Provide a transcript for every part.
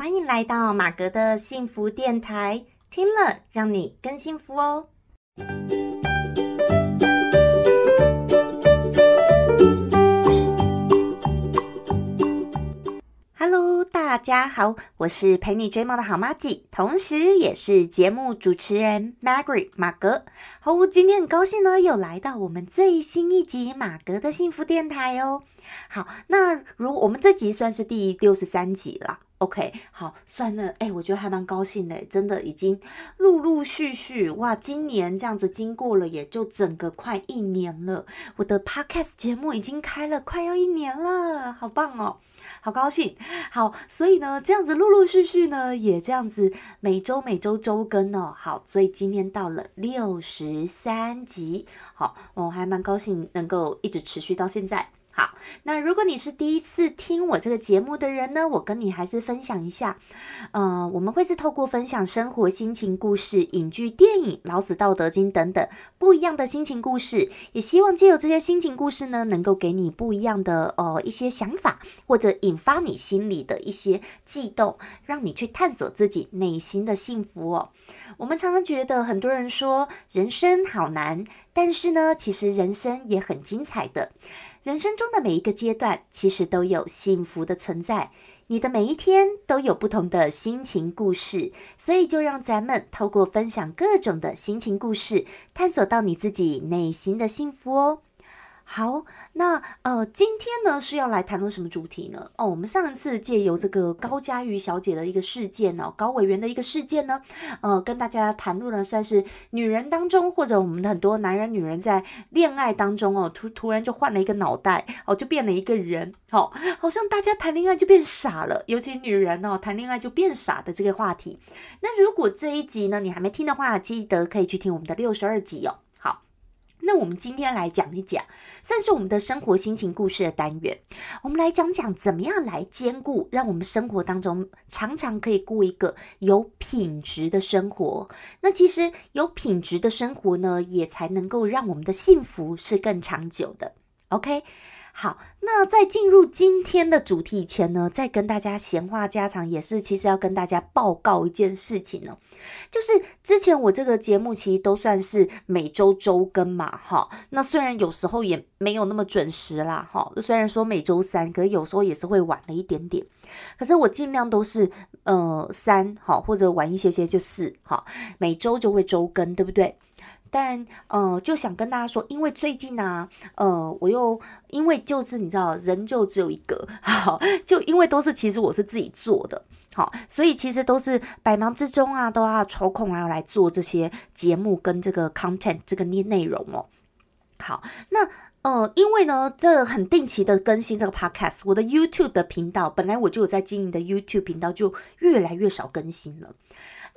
欢迎来到马格的幸福电台，听了让你更幸福哦。Hello，大家好，我是陪你追梦的好妈吉，同时也是节目主持人 Margaret 马格。好，今天很高兴呢，又来到我们最新一集马格的幸福电台哦。好，那如我们这集算是第六十三集了。OK，好，算了，哎，我觉得还蛮高兴的，真的已经陆陆续续哇，今年这样子经过了，也就整个快一年了。我的 Podcast 节目已经开了快要一年了，好棒哦，好高兴。好，所以呢，这样子陆陆续续呢，也这样子每周每周周更哦。好，所以今天到了六十三集，好，我还蛮高兴能够一直持续到现在。好，那如果你是第一次听我这个节目的人呢，我跟你还是分享一下，呃，我们会是透过分享生活心情故事、影剧、电影、老子、道德经等等不一样的心情故事，也希望借由这些心情故事呢，能够给你不一样的呃一些想法，或者引发你心里的一些悸动，让你去探索自己内心的幸福哦。我们常常觉得很多人说人生好难，但是呢，其实人生也很精彩的。人生中的每一个阶段，其实都有幸福的存在。你的每一天都有不同的心情故事，所以就让咱们透过分享各种的心情故事，探索到你自己内心的幸福哦。好，那呃，今天呢是要来谈论什么主题呢？哦，我们上一次借由这个高佳瑜小姐的一个事件哦，高委员的一个事件呢，呃，跟大家谈论了，算是女人当中或者我们的很多男人女人在恋爱当中哦，突突然就换了一个脑袋哦，就变了一个人，哦，好像大家谈恋爱就变傻了，尤其女人哦，谈恋爱就变傻的这个话题。那如果这一集呢你还没听的话，记得可以去听我们的六十二集哦。那我们今天来讲一讲，算是我们的生活心情故事的单元。我们来讲讲怎么样来兼顾，让我们生活当中常常可以过一个有品质的生活。那其实有品质的生活呢，也才能够让我们的幸福是更长久的。OK。好，那在进入今天的主题前呢，再跟大家闲话家常，也是其实要跟大家报告一件事情呢，就是之前我这个节目其实都算是每周周更嘛，哈，那虽然有时候也没有那么准时啦，哈，虽然说每周三，可是有时候也是会晚了一点点，可是我尽量都是呃三，好或者晚一些些就四，好，每周就会周更，对不对？但呃，就想跟大家说，因为最近呢，呃，我又因为就是你知道，人就只有一个，好，就因为都是其实我是自己做的，好，所以其实都是百忙之中啊，都要抽空来来做这些节目跟这个 content 这个内内容哦。好，那呃，因为呢，这很定期的更新这个 podcast，我的 YouTube 的频道本来我就有在经营的 YouTube 频道就越来越少更新了。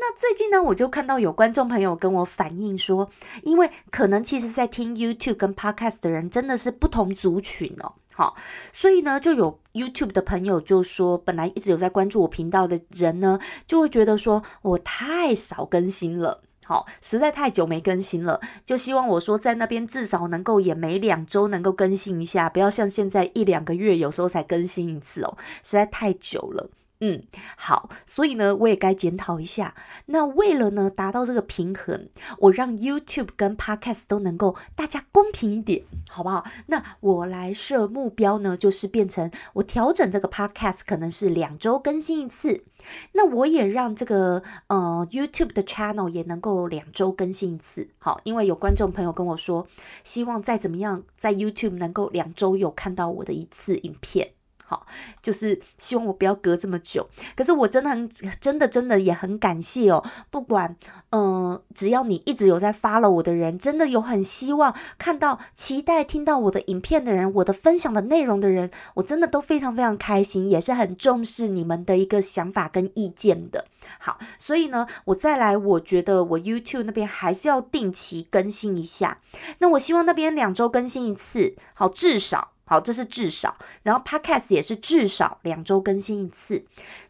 那最近呢，我就看到有观众朋友跟我反映说，因为可能其实在听 YouTube 跟 Podcast 的人真的是不同族群哦，好，所以呢，就有 YouTube 的朋友就说，本来一直有在关注我频道的人呢，就会觉得说我太少更新了，好，实在太久没更新了，就希望我说在那边至少能够也每两周能够更新一下，不要像现在一两个月有时候才更新一次哦，实在太久了。嗯，好，所以呢，我也该检讨一下。那为了呢，达到这个平衡，我让 YouTube 跟 Podcast 都能够大家公平一点，好不好？那我来设目标呢，就是变成我调整这个 Podcast 可能是两周更新一次。那我也让这个呃 YouTube 的 Channel 也能够两周更新一次。好，因为有观众朋友跟我说，希望再怎么样，在 YouTube 能够两周有看到我的一次影片。好，就是希望我不要隔这么久。可是我真的很、真的、真的也很感谢哦。不管，嗯，只要你一直有在发了我的人，真的有很希望看到、期待听到我的影片的人，我的分享的内容的人，我真的都非常非常开心，也是很重视你们的一个想法跟意见的。好，所以呢，我再来，我觉得我 YouTube 那边还是要定期更新一下。那我希望那边两周更新一次，好，至少。好，这是至少，然后 Podcast 也是至少两周更新一次。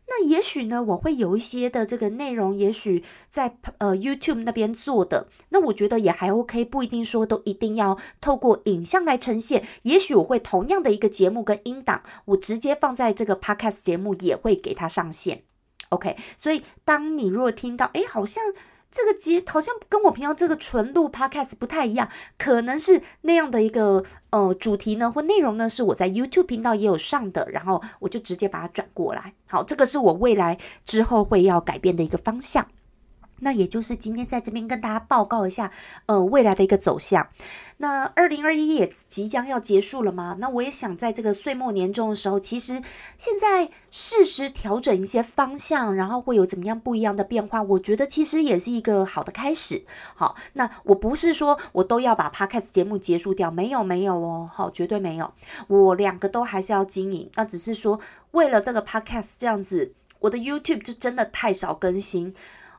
那也许呢，我会有一些的这个内容，也许在呃 YouTube 那边做的，那我觉得也还 OK，不一定说都一定要透过影像来呈现。也许我会同样的一个节目跟音档，我直接放在这个 Podcast 节目也会给它上线。OK，所以当你如果听到，哎，好像这个节好像跟我平常这个纯录 Podcast 不太一样，可能是那样的一个呃主题呢或内容呢，是我在 YouTube 频道也有上的，然后我就直接把它转过来。好，这个是我未来之后会要改变的一个方向。那也就是今天在这边跟大家报告一下，呃，未来的一个走向。那二零二一也即将要结束了嘛？那我也想在这个岁末年终的时候，其实现在适时调整一些方向，然后会有怎么样不一样的变化？我觉得其实也是一个好的开始。好，那我不是说我都要把 podcast 节目结束掉，没有没有哦，好，绝对没有，我两个都还是要经营。那只是说为了这个 podcast 这样子，我的 YouTube 就真的太少更新。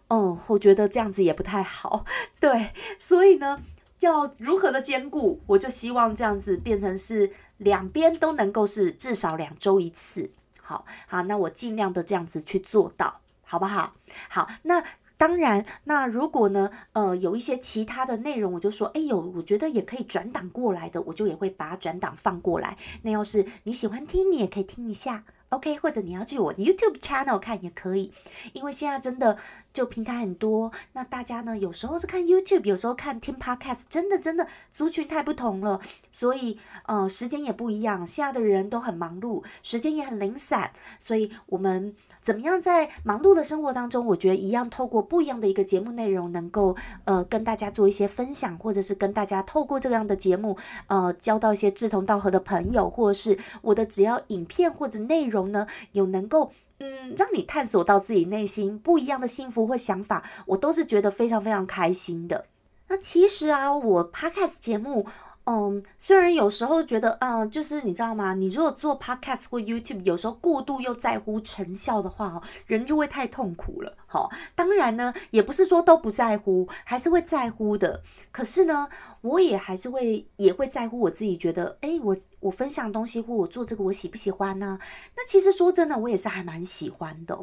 哦，我觉得这样子也不太好，对，所以呢，要如何的兼顾，我就希望这样子变成是两边都能够是至少两周一次，好好，那我尽量的这样子去做到，好不好？好，那当然，那如果呢，呃，有一些其他的内容，我就说，哎呦，我觉得也可以转档过来的，我就也会把它转档放过来。那要是你喜欢听，你也可以听一下。OK，或者你要去我 YouTube channel 看也可以，因为现在真的就平台很多，那大家呢有时候是看 YouTube，有时候看听 Podcast，真的真的族群太不同了，所以呃时间也不一样，现在的人都很忙碌，时间也很零散，所以我们。怎么样在忙碌的生活当中，我觉得一样透过不一样的一个节目内容，能够呃跟大家做一些分享，或者是跟大家透过这样的节目，呃交到一些志同道合的朋友，或者是我的只要影片或者内容呢，有能够嗯让你探索到自己内心不一样的幸福或想法，我都是觉得非常非常开心的。那其实啊，我 Podcast 节目。嗯，虽然有时候觉得，嗯，就是你知道吗？你如果做 podcast 或 YouTube，有时候过度又在乎成效的话，哦，人就会太痛苦了。好，当然呢，也不是说都不在乎，还是会在乎的。可是呢，我也还是会也会在乎我自己，觉得，哎，我我分享东西或我做这个，我喜不喜欢呢？那其实说真的，我也是还蛮喜欢的。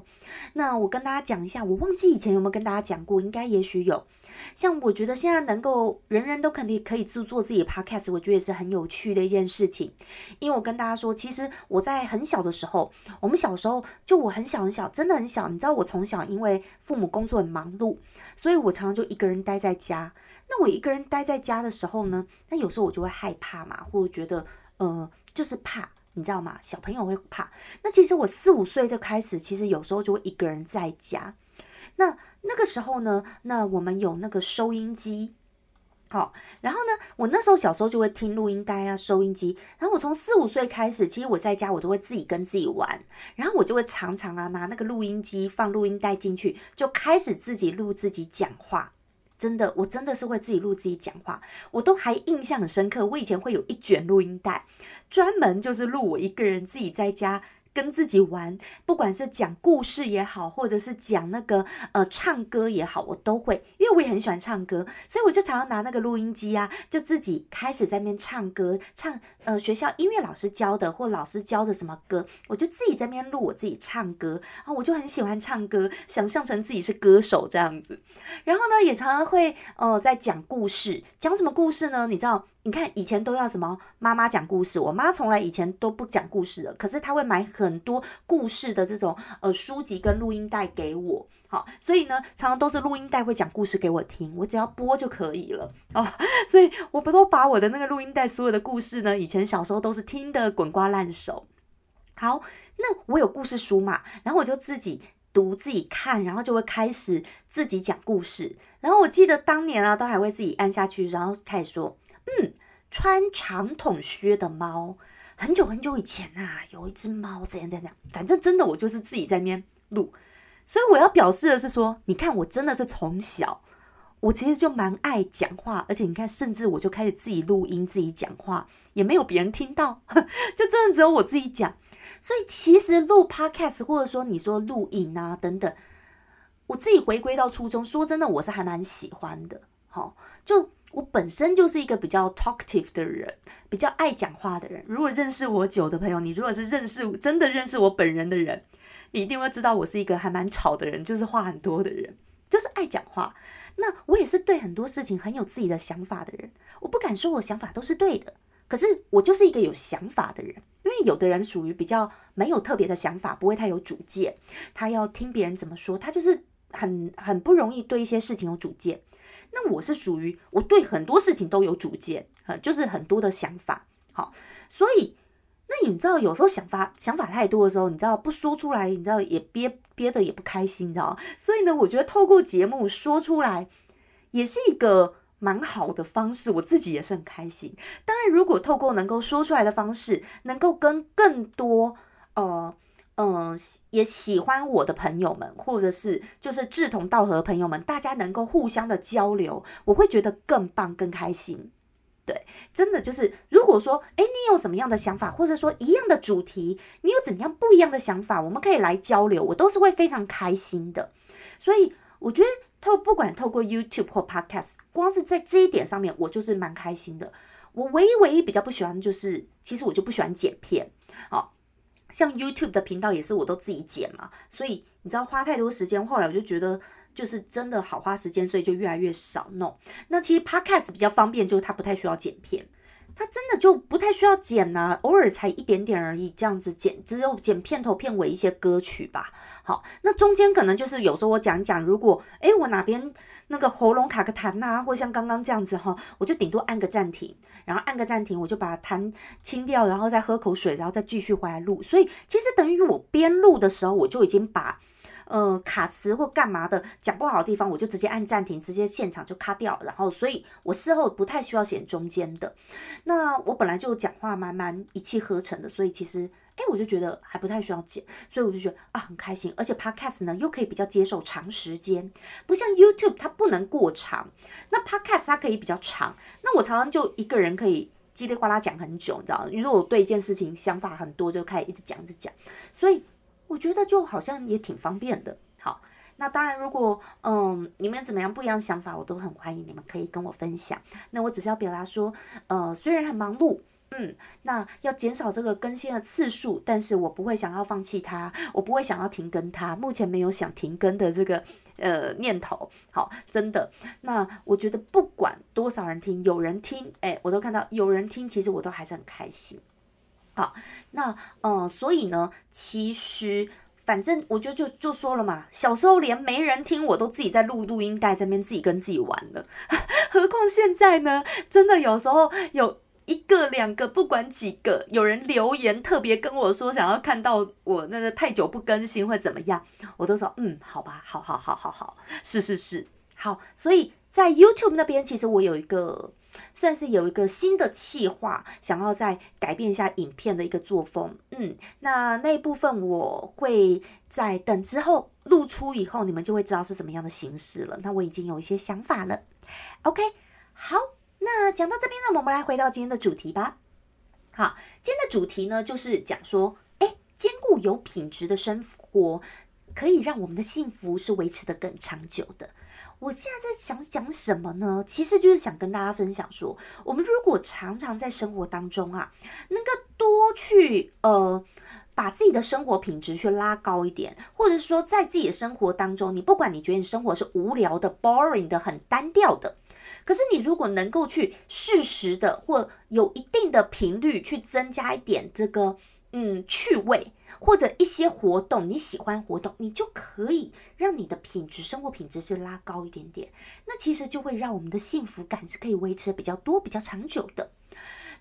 那我跟大家讲一下，我忘记以前有没有跟大家讲过，应该也许有。像我觉得现在能够人人都肯定可以做做自己的我觉得也是很有趣的一件事情。因为我跟大家说，其实我在很小的时候，我们小时候就我很小很小，真的很小。你知道我从小因为父母工作很忙碌，所以我常常就一个人待在家。那我一个人待在家的时候呢，那有时候我就会害怕嘛，或者觉得呃就是怕，你知道吗？小朋友会怕。那其实我四五岁就开始，其实有时候就会一个人在家。那那个时候呢，那我们有那个收音机，好，然后呢，我那时候小时候就会听录音带啊，收音机。然后我从四五岁开始，其实我在家我都会自己跟自己玩，然后我就会常常啊拿那个录音机放录音带进去，就开始自己录自己讲话。真的，我真的是会自己录自己讲话，我都还印象很深刻。我以前会有一卷录音带，专门就是录我一个人自己在家。跟自己玩，不管是讲故事也好，或者是讲那个呃唱歌也好，我都会，因为我也很喜欢唱歌，所以我就常常拿那个录音机啊，就自己开始在那边唱歌，唱呃学校音乐老师教的或老师教的什么歌，我就自己在那边录我自己唱歌，然后我就很喜欢唱歌，想象成自己是歌手这样子，然后呢也常常会呃在讲故事，讲什么故事呢？你知道？你看以前都要什么妈妈讲故事，我妈从来以前都不讲故事的，可是她会买很多故事的这种呃书籍跟录音带给我，好，所以呢常常都是录音带会讲故事给我听，我只要播就可以了 哦，所以我不都把我的那个录音带所有的故事呢，以前小时候都是听的滚瓜烂熟。好，那我有故事书嘛，然后我就自己读自己看，然后就会开始自己讲故事，然后我记得当年啊都还会自己按下去，然后开始说。嗯，穿长筒靴的猫，很久很久以前啊，有一只猫怎样怎样，反正真的我就是自己在那边录，所以我要表示的是说，你看我真的是从小，我其实就蛮爱讲话，而且你看，甚至我就开始自己录音自己讲话，也没有别人听到，就真的只有我自己讲，所以其实录 podcast 或者说你说录影啊等等，我自己回归到初中，说真的，我是还蛮喜欢的，好就。我本身就是一个比较 talkative 的人，比较爱讲话的人。如果认识我久的朋友，你如果是认识真的认识我本人的人，你一定会知道我是一个还蛮吵的人，就是话很多的人，就是爱讲话。那我也是对很多事情很有自己的想法的人。我不敢说我想法都是对的，可是我就是一个有想法的人。因为有的人属于比较没有特别的想法，不会太有主见，他要听别人怎么说，他就是很很不容易对一些事情有主见。那我是属于我对很多事情都有主见，呃，就是很多的想法。好，所以那你知道有时候想法想法太多的时候，你知道不说出来，你知道也憋憋的也不开心，你知道所以呢，我觉得透过节目说出来也是一个。蛮好的方式，我自己也是很开心。当然，如果透过能够说出来的方式，能够跟更多呃嗯也喜欢我的朋友们，或者是就是志同道合的朋友们，大家能够互相的交流，我会觉得更棒、更开心。对，真的就是，如果说哎，你有什么样的想法，或者说一样的主题，你有怎么样不一样的想法，我们可以来交流，我都是会非常开心的。所以我觉得。透不管透过 YouTube 或 Podcast，光是在这一点上面，我就是蛮开心的。我唯一唯一比较不喜欢就是，其实我就不喜欢剪片。好，像 YouTube 的频道也是我都自己剪嘛，所以你知道花太多时间，后来我就觉得就是真的好花时间，所以就越来越少弄。那其实 Podcast 比较方便，就是它不太需要剪片。它真的就不太需要剪呐，偶尔才一点点而已，这样子剪，只有剪片头片尾一些歌曲吧。好，那中间可能就是有时候我讲讲，如果诶我哪边那个喉咙卡个痰呐，或像刚刚这样子哈，我就顶多按个暂停，然后按个暂停，我就把痰清掉，然后再喝口水，然后再继续回来录。所以其实等于我边录的时候，我就已经把。呃，卡词或干嘛的讲不好的地方，我就直接按暂停，直接现场就卡掉。然后，所以我事后不太需要剪中间的。那我本来就讲话蛮蛮一气呵成的，所以其实，哎，我就觉得还不太需要剪。所以我就觉得啊，很开心。而且 Podcast 呢，又可以比较接受长时间，不像 YouTube 它不能过长。那 Podcast 它可以比较长。那我常常就一个人可以叽里呱啦讲很久，你知道？如果我对一件事情想法很多，就开始一直讲一直讲。所以。我觉得就好像也挺方便的。好，那当然，如果嗯你们怎么样不一样想法，我都很欢迎你们可以跟我分享。那我只是要表达说，呃，虽然很忙碌，嗯，那要减少这个更新的次数，但是我不会想要放弃它，我不会想要停更它。目前没有想停更的这个呃念头。好，真的。那我觉得不管多少人听，有人听，哎，我都看到有人听，其实我都还是很开心。好，那嗯，所以呢，其实反正我就就就说了嘛，小时候连没人听，我都自己在录录音带，在那边自己跟自己玩的，何况现在呢？真的有时候有一个两个，不管几个，有人留言特别跟我说想要看到我那个太久不更新会怎么样，我都说嗯，好吧，好好好好好，是是是，好，所以在 YouTube 那边，其实我有一个。算是有一个新的企划，想要再改变一下影片的一个作风。嗯，那那一部分我会在等之后露出以后，你们就会知道是怎么样的形式了。那我已经有一些想法了。OK，好，那讲到这边呢，我们来回到今天的主题吧。好，今天的主题呢，就是讲说，哎，兼顾有品质的生活，可以让我们的幸福是维持的更长久的。我现在在想讲什么呢？其实就是想跟大家分享说，我们如果常常在生活当中啊，能够多去呃，把自己的生活品质去拉高一点，或者是说在自己的生活当中，你不管你觉得你生活是无聊的、boring 的、很单调的，可是你如果能够去适时的或有一定的频率去增加一点这个嗯趣味。或者一些活动，你喜欢活动，你就可以让你的品质、生活品质是拉高一点点。那其实就会让我们的幸福感是可以维持的比较多、比较长久的。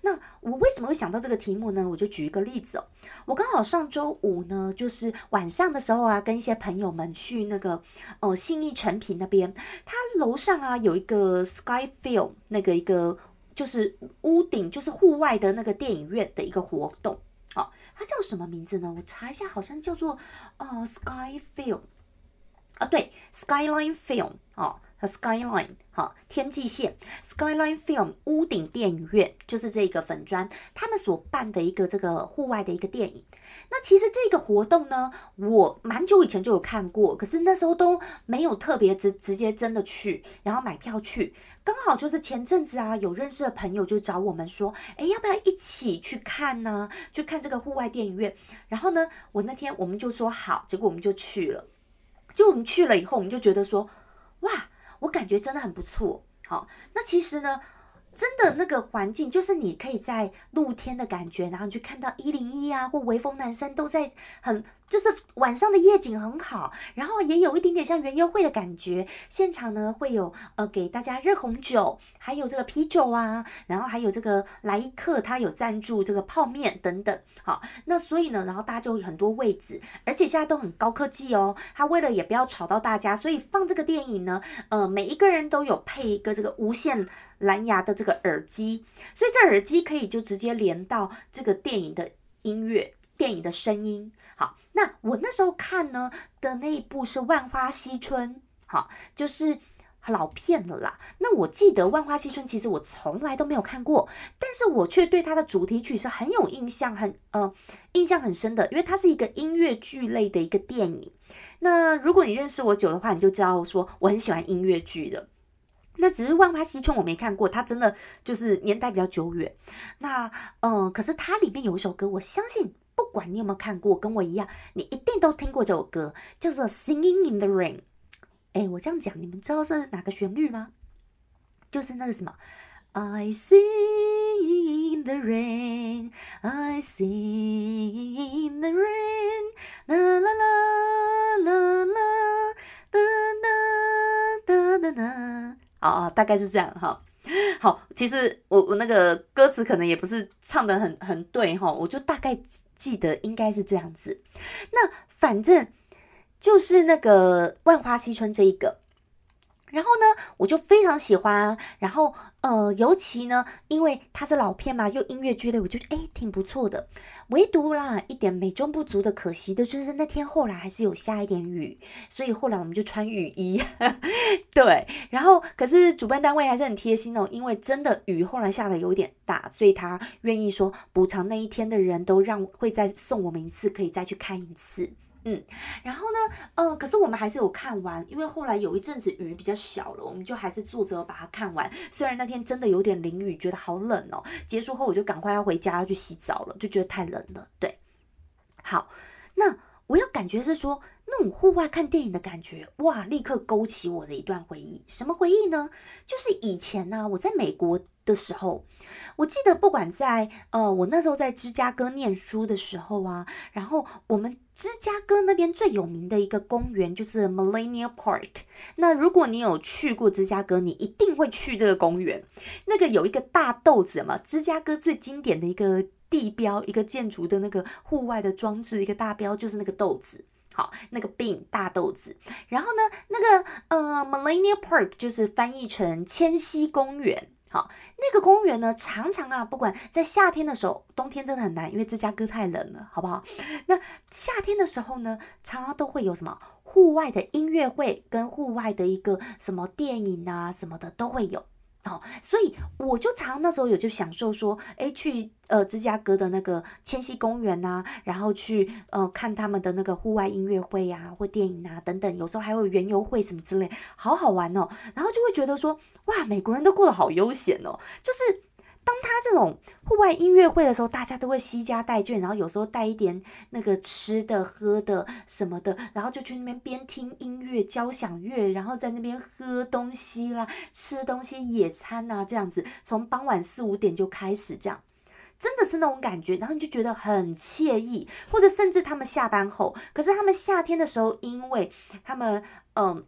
那我为什么会想到这个题目呢？我就举一个例子哦。我刚好上周五呢，就是晚上的时候啊，跟一些朋友们去那个呃信义成品那边，他楼上啊有一个 Sky Film 那个一个就是屋顶就是户外的那个电影院的一个活动。它叫什么名字呢？我查一下，好像叫做呃 Sky Film 啊，对，Skyline Film 哦，和 Skyline 好，天际线 Skyline Film 屋顶电影院就是这个粉砖他们所办的一个这个户外的一个电影。那其实这个活动呢，我蛮久以前就有看过，可是那时候都没有特别直直接真的去，然后买票去。刚好就是前阵子啊，有认识的朋友就找我们说，哎，要不要一起去看呢？去看这个户外电影院。然后呢，我那天我们就说好，结果我们就去了。就我们去了以后，我们就觉得说，哇，我感觉真的很不错。好，那其实呢，真的那个环境，就是你可以在露天的感觉，然后你去看到一零一啊，或微风南山都在很，就是晚上的夜景很好，然后也有一点点像园游会的感觉。现场呢会有呃给大家热红酒，还有这个啤酒啊，然后还有这个来一客他有赞助这个泡面等等。好，那所以呢，然后大家就有很多位置，而且现在都很高科技哦。他为了也不要吵到大家，所以放这个电影呢，呃，每一个人都有配一个这个无线。蓝牙的这个耳机，所以这耳机可以就直接连到这个电影的音乐、电影的声音。好，那我那时候看呢的那一部是《万花嬉春》，好，就是老片了啦。那我记得《万花嬉春》其实我从来都没有看过，但是我却对它的主题曲是很有印象，很呃印象很深的，因为它是一个音乐剧类的一个电影。那如果你认识我久的话，你就知道说我很喜欢音乐剧的。那只是《万花嬉春》，我没看过，它真的就是年代比较久远。那嗯，可是它里面有一首歌，我相信不管你有没有看过，跟我一样，你一定都听过这首歌，叫做《Singing in the Rain》。哎，我这样讲，你们知道是哪个旋律吗？就是那个什么，I sing in the rain, I sing in the rain, la la la la la, 哦。哦，大概是这样哈。好，其实我我那个歌词可能也不是唱的很很对哈，我就大概记得应该是这样子。那反正就是那个万花嬉春这一个。然后呢，我就非常喜欢。然后，呃，尤其呢，因为它是老片嘛，又音乐剧类，我觉得哎挺不错的。唯独啦，一点美中不足的，可惜的就是那天后来还是有下一点雨，所以后来我们就穿雨衣。对，然后可是主办单位还是很贴心哦，因为真的雨后来下的有点大，所以他愿意说补偿那一天的人都让会再送我们一次，可以再去看一次。嗯，然后呢，呃，可是我们还是有看完，因为后来有一阵子雨比较小了，我们就还是坐着把它看完。虽然那天真的有点淋雨，觉得好冷哦。结束后我就赶快要回家要去洗澡了，就觉得太冷了。对，好，那我要感觉是说那种户外看电影的感觉，哇，立刻勾起我的一段回忆。什么回忆呢？就是以前呢，我在美国。的时候，我记得不管在呃，我那时候在芝加哥念书的时候啊，然后我们芝加哥那边最有名的一个公园就是 Millennium Park。那如果你有去过芝加哥，你一定会去这个公园。那个有一个大豆子嘛，芝加哥最经典的一个地标，一个建筑的那个户外的装置，一个大标就是那个豆子。好，那个病大豆子。然后呢，那个呃 Millennium Park 就是翻译成千禧公园。好，那个公园呢，常常啊，不管在夏天的时候，冬天真的很难，因为芝加哥太冷了，好不好？那夏天的时候呢，常常都会有什么户外的音乐会，跟户外的一个什么电影啊什么的都会有。哦，所以我就常那时候有就享受说，哎，去呃芝加哥的那个千禧公园呐，然后去呃看他们的那个户外音乐会呀，或电影啊等等，有时候还有园游会什么之类，好好玩哦。然后就会觉得说，哇，美国人都过得好悠闲哦，就是。当他这种户外音乐会的时候，大家都会惜家带眷，然后有时候带一点那个吃的、喝的什么的，然后就去那边边听音乐、交响乐，然后在那边喝东西啦、吃东西、野餐啊，这样子，从傍晚四五点就开始，这样真的是那种感觉，然后你就觉得很惬意，或者甚至他们下班后，可是他们夏天的时候，因为他们嗯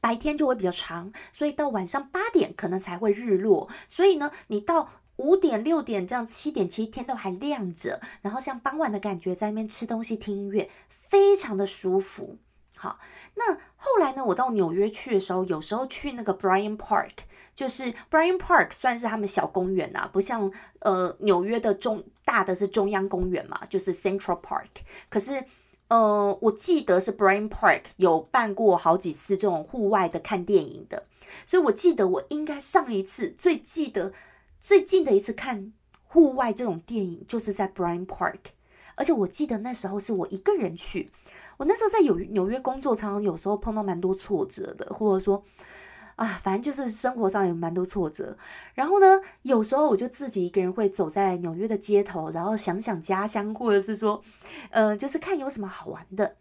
白天就会比较长，所以到晚上八点可能才会日落，所以呢，你到。五点六点这样，七点其实天都还亮着，然后像傍晚的感觉，在那边吃东西听音乐，非常的舒服。好，那后来呢，我到纽约去的时候，有时候去那个 Bryant Park，就是 Bryant Park 算是他们小公园呐，不像呃纽约的中大的是中央公园嘛，就是 Central Park。可是呃，我记得是 Bryant Park 有办过好几次这种户外的看电影的，所以我记得我应该上一次最记得。最近的一次看户外这种电影，就是在 Bryant Park，而且我记得那时候是我一个人去。我那时候在纽纽约工作，常常有时候碰到蛮多挫折的，或者说啊，反正就是生活上有蛮多挫折。然后呢，有时候我就自己一个人会走在纽约的街头，然后想想家乡，或者是说，呃，就是看有什么好玩的。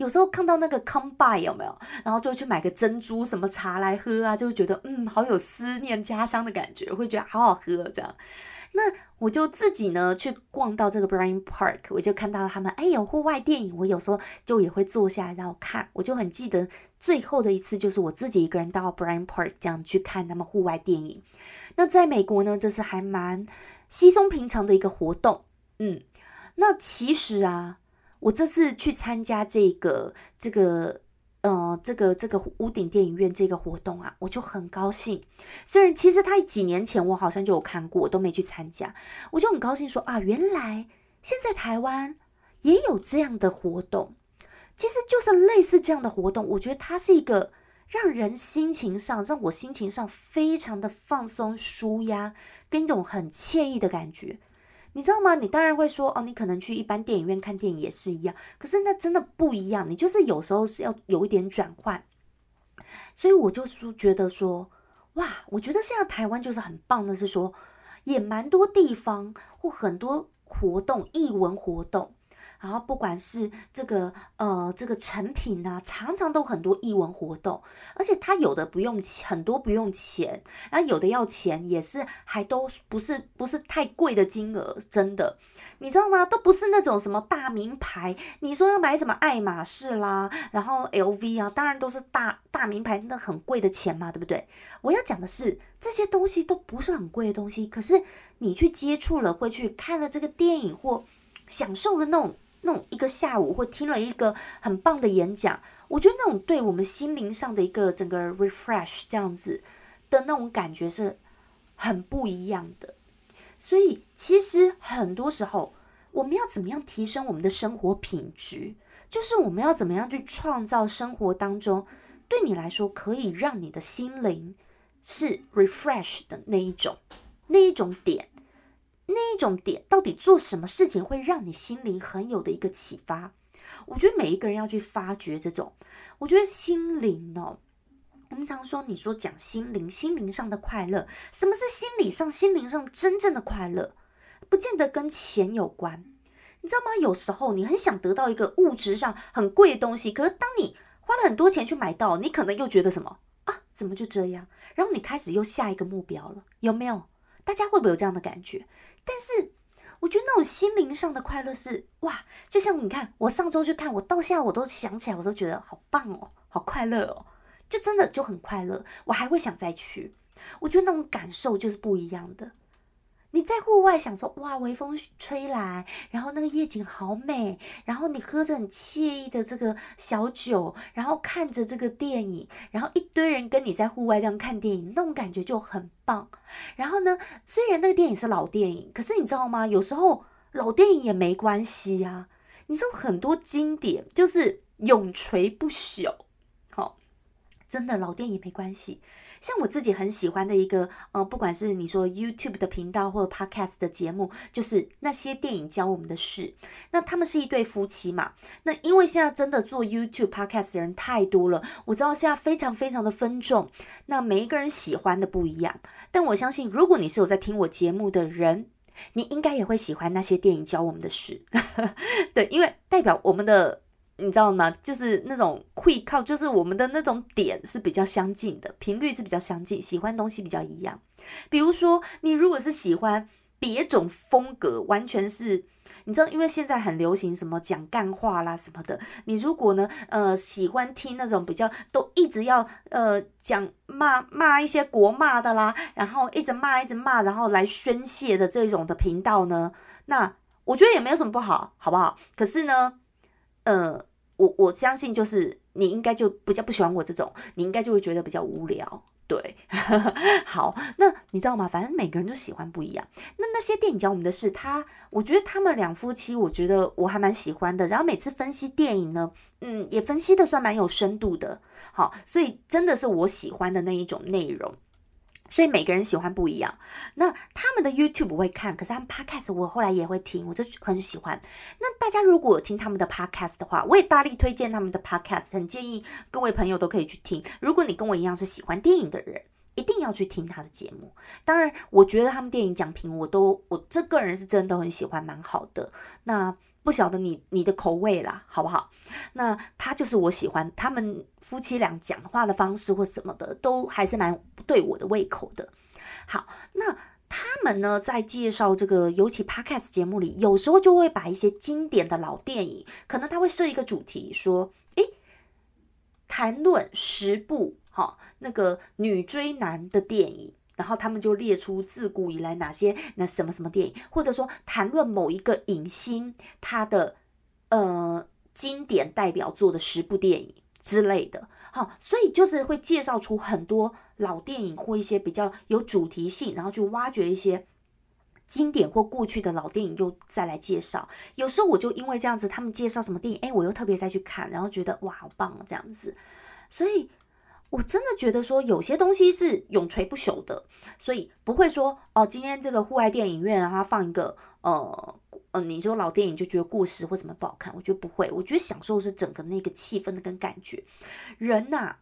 有时候看到那个 come by 有没有，然后就去买个珍珠什么茶来喝啊，就会觉得嗯，好有思念家乡的感觉，会觉得好好喝这样。那我就自己呢去逛到这个 Bryan Park，我就看到他们哎有户外电影，我有时候就也会坐下来然后看，我就很记得最后的一次就是我自己一个人到 Bryan Park 这样去看他们户外电影。那在美国呢，这是还蛮稀松平常的一个活动，嗯，那其实啊，我这次去参加这个这个。呃，这个这个屋顶电影院这个活动啊，我就很高兴。虽然其实他几年前我好像就有看过，都没去参加，我就很高兴说啊，原来现在台湾也有这样的活动。其实就是类似这样的活动，我觉得它是一个让人心情上，让我心情上非常的放松、舒压，跟一种很惬意的感觉。你知道吗？你当然会说哦，你可能去一般电影院看电影也是一样，可是那真的不一样。你就是有时候是要有一点转换，所以我就说觉得说，哇，我觉得现在台湾就是很棒的，是说也蛮多地方或很多活动，艺文活动。然后不管是这个呃这个成品啊，常常都很多艺文活动，而且它有的不用钱，很多不用钱，然后有的要钱，也是还都不是不是太贵的金额，真的，你知道吗？都不是那种什么大名牌，你说要买什么爱马仕啦，然后 LV 啊，当然都是大大名牌，那很贵的钱嘛，对不对？我要讲的是这些东西都不是很贵的东西，可是你去接触了，会去看了这个电影或享受了那种。那种一个下午，或听了一个很棒的演讲，我觉得那种对我们心灵上的一个整个 refresh 这样子的那种感觉是很不一样的。所以其实很多时候，我们要怎么样提升我们的生活品质，就是我们要怎么样去创造生活当中对你来说可以让你的心灵是 refresh 的那一种那一种点。那一种点到底做什么事情会让你心灵很有的一个启发？我觉得每一个人要去发掘这种。我觉得心灵哦，我们常说，你说讲心灵，心灵上的快乐，什么是心理上、心灵上真正的快乐？不见得跟钱有关，你知道吗？有时候你很想得到一个物质上很贵的东西，可是当你花了很多钱去买到，你可能又觉得什么啊？怎么就这样？然后你开始又下一个目标了，有没有？大家会不会有这样的感觉？但是，我觉得那种心灵上的快乐是哇，就像你看，我上周去看，我到现在我都想起来，我都觉得好棒哦，好快乐哦，就真的就很快乐，我还会想再去。我觉得那种感受就是不一样的。你在户外享受，哇，微风吹来，然后那个夜景好美，然后你喝着很惬意的这个小酒，然后看着这个电影，然后一堆人跟你在户外这样看电影，那种感觉就很棒。然后呢，虽然那个电影是老电影，可是你知道吗？有时候老电影也没关系呀。你知道很多经典就是永垂不朽，好，真的老电影没关系。像我自己很喜欢的一个，呃，不管是你说 YouTube 的频道或者 Podcast 的节目，就是那些电影教我们的事。那他们是一对夫妻嘛？那因为现在真的做 YouTube Podcast 的人太多了，我知道现在非常非常的分众，那每一个人喜欢的不一样。但我相信，如果你是有在听我节目的人，你应该也会喜欢那些电影教我们的事。对，因为代表我们的。你知道吗？就是那种会靠，就是我们的那种点是比较相近的，频率是比较相近，喜欢东西比较一样。比如说，你如果是喜欢别种风格，完全是你知道，因为现在很流行什么讲干话啦什么的。你如果呢，呃，喜欢听那种比较都一直要呃讲骂骂一些国骂的啦，然后一直骂一直骂，然后来宣泄的这种的频道呢，那我觉得也没有什么不好，好不好？可是呢，呃。我我相信，就是你应该就比较不喜欢我这种，你应该就会觉得比较无聊。对，好，那你知道吗？反正每个人都喜欢不一样。那那些电影讲我们的事，他我觉得他们两夫妻，我觉得我还蛮喜欢的。然后每次分析电影呢，嗯，也分析的算蛮有深度的。好，所以真的是我喜欢的那一种内容。所以每个人喜欢不一样。那他们的 YouTube 我会看，可是他们 Podcast 我后来也会听，我就很喜欢。那大家如果有听他们的 Podcast 的话，我也大力推荐他们的 Podcast，很建议各位朋友都可以去听。如果你跟我一样是喜欢电影的人，一定要去听他的节目。当然，我觉得他们电影讲评我都我这个人是真的很喜欢，蛮好的。那不晓得你你的口味啦，好不好？那他就是我喜欢，他们夫妻俩讲话的方式或什么的，都还是蛮对我的胃口的。好，那他们呢，在介绍这个尤其 podcast 节目里，有时候就会把一些经典的老电影，可能他会设一个主题，说，诶，谈论十部哈那个女追男的电影。然后他们就列出自古以来哪些那什么什么电影，或者说谈论某一个影星他的呃经典代表作的十部电影之类的。好，所以就是会介绍出很多老电影或一些比较有主题性，然后去挖掘一些经典或过去的老电影，又再来介绍。有时候我就因为这样子，他们介绍什么电影，哎，我又特别再去看，然后觉得哇，好棒这样子，所以。我真的觉得说有些东西是永垂不朽的，所以不会说哦，今天这个户外电影院它放一个呃呃，你说老电影就觉得故事或怎么不好看，我觉得不会，我觉得享受是整个那个气氛的跟感觉。人呐，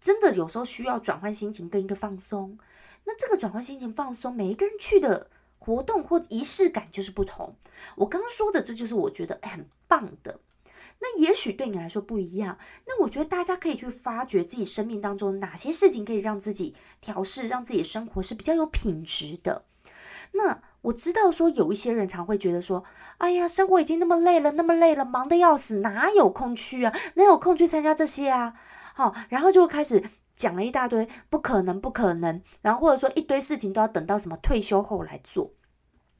真的有时候需要转换心情跟一个放松。那这个转换心情放松，每一个人去的活动或仪式感就是不同。我刚刚说的，这就是我觉得很棒的。那也许对你来说不一样。那我觉得大家可以去发掘自己生命当中哪些事情可以让自己调试，让自己生活是比较有品质的。那我知道说有一些人常会觉得说，哎呀，生活已经那么累了，那么累了，忙得要死，哪有空去啊？哪有空去参加这些啊？好，然后就开始讲了一大堆不可能，不可能，然后或者说一堆事情都要等到什么退休后来做。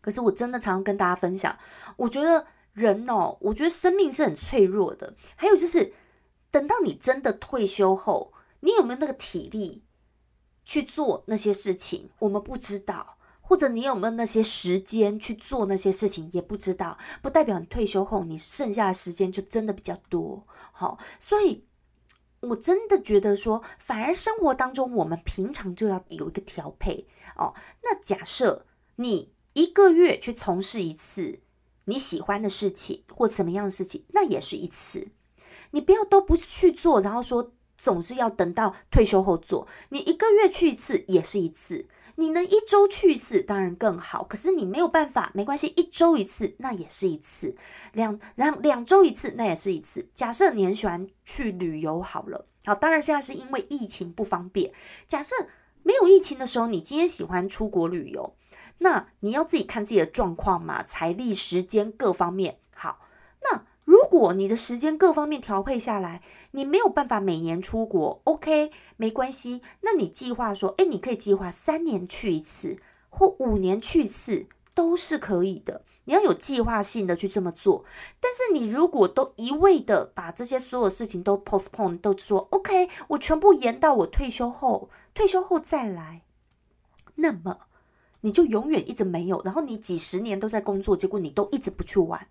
可是我真的常常跟大家分享，我觉得。人哦，我觉得生命是很脆弱的。还有就是，等到你真的退休后，你有没有那个体力去做那些事情？我们不知道。或者你有没有那些时间去做那些事情？也不知道。不代表你退休后，你剩下的时间就真的比较多。好，所以我真的觉得说，反而生活当中，我们平常就要有一个调配哦。那假设你一个月去从事一次。你喜欢的事情或什么样的事情，那也是一次。你不要都不去做，然后说总是要等到退休后做。你一个月去一次也是一次，你能一周去一次当然更好。可是你没有办法，没关系，一周一次那也是一次，两两两周一次那也是一次。假设你很喜欢去旅游，好了，好，当然现在是因为疫情不方便。假设没有疫情的时候，你今天喜欢出国旅游。那你要自己看自己的状况嘛，财力、时间各方面好。那如果你的时间各方面调配下来，你没有办法每年出国，OK，没关系。那你计划说，哎，你可以计划三年去一次，或五年去一次，都是可以的。你要有计划性的去这么做。但是你如果都一味的把这些所有事情都 postpone，都说 OK，我全部延到我退休后，退休后再来，那么。你就永远一直没有，然后你几十年都在工作，结果你都一直不去玩。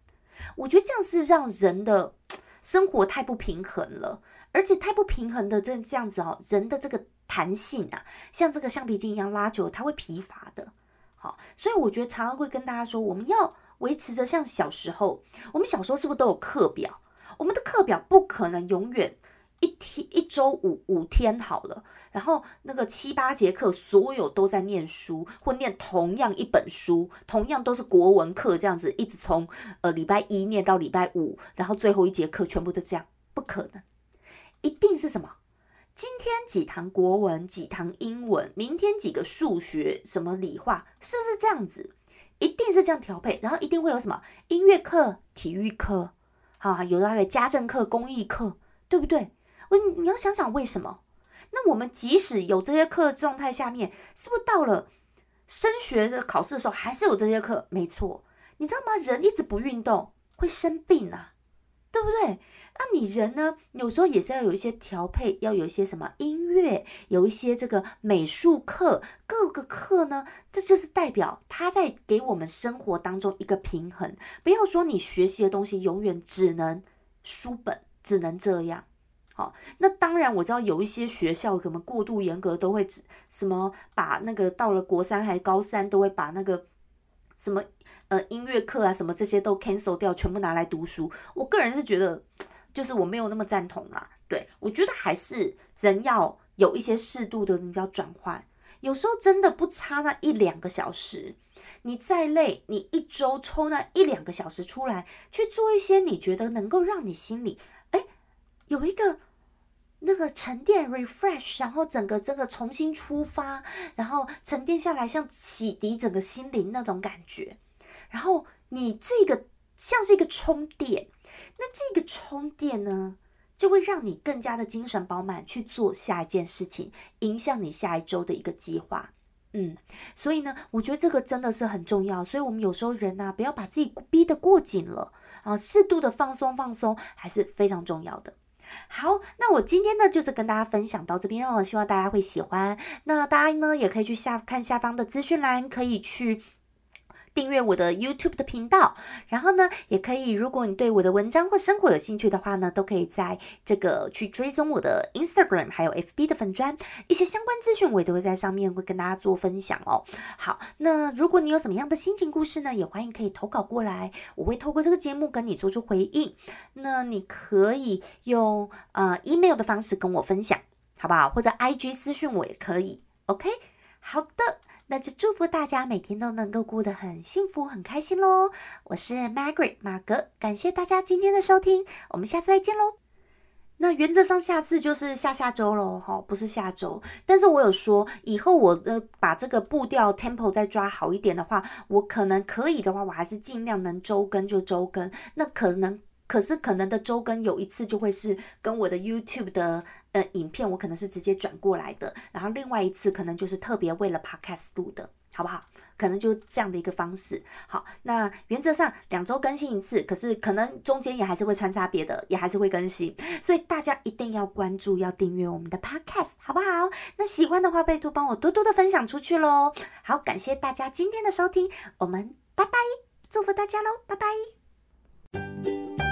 我觉得这样是让人的 生活太不平衡了，而且太不平衡的这这样子哦，人的这个弹性啊，像这个橡皮筋一样拉久，它会疲乏的。好，所以我觉得常常会跟大家说，我们要维持着像小时候，我们小时候是不是都有课表？我们的课表不可能永远。一天一周五五天好了，然后那个七八节课，所有都在念书或念同样一本书，同样都是国文课这样子，一直从呃礼拜一念到礼拜五，然后最后一节课全部都这样，不可能，一定是什么？今天几堂国文，几堂英文，明天几个数学，什么理化，是不是这样子？一定是这样调配，然后一定会有什么音乐课、体育课，啊，有的还有家政课、公益课，对不对？我你要想想为什么？那我们即使有这些课状态下面，是不是到了升学的考试的时候还是有这些课？没错，你知道吗？人一直不运动会生病啊，对不对？那你人呢？有时候也是要有一些调配，要有一些什么音乐，有一些这个美术课，各个课呢，这就是代表他在给我们生活当中一个平衡。不要说你学习的东西永远只能书本，只能这样。好，那当然我知道有一些学校可能过度严格，都会指什么把那个到了国三还高三，都会把那个什么呃音乐课啊什么这些都 cancel 掉，全部拿来读书。我个人是觉得，就是我没有那么赞同啦。对我觉得还是人要有一些适度的，你叫转换。有时候真的不差那一两个小时。你再累，你一周抽那一两个小时出来去做一些你觉得能够让你心里哎有一个那个沉淀 refresh，然后整个这个重新出发，然后沉淀下来，像洗涤整个心灵那种感觉。然后你这个像是一个充电，那这个充电呢，就会让你更加的精神饱满去做下一件事情，影响你下一周的一个计划。嗯，所以呢，我觉得这个真的是很重要。所以，我们有时候人呐，不要把自己逼得过紧了啊，适度的放松放松还是非常重要的。好，那我今天呢，就是跟大家分享到这边哦，希望大家会喜欢。那大家呢，也可以去下看下方的资讯栏，可以去。订阅我的 YouTube 的频道，然后呢，也可以，如果你对我的文章或生活有兴趣的话呢，都可以在这个去追踪我的 Instagram 还有 FB 的粉砖，一些相关资讯我也都会在上面会跟大家做分享哦。好，那如果你有什么样的心情故事呢，也欢迎可以投稿过来，我会透过这个节目跟你做出回应。那你可以用呃 email 的方式跟我分享，好不好？或者 IG 私讯我也可以。OK，好的。那就祝福大家每天都能够过得很幸福、很开心喽！我是 Margaret 马格，感谢大家今天的收听，我们下次再见喽。那原则上下次就是下下周喽，哈，不是下周。但是我有说，以后我呃把这个步调 tempo 再抓好一点的话，我可能可以的话，我还是尽量能周更就周更。那可能。可是可能的周更有一次就会是跟我的 YouTube 的呃影片，我可能是直接转过来的，然后另外一次可能就是特别为了 Podcast 录的，好不好？可能就这样的一个方式。好，那原则上两周更新一次，可是可能中间也还是会穿插别的，也还是会更新，所以大家一定要关注，要订阅我们的 Podcast，好不好？那喜欢的话，拜托帮我多多的分享出去喽。好，感谢大家今天的收听，我们拜拜，祝福大家喽，拜拜。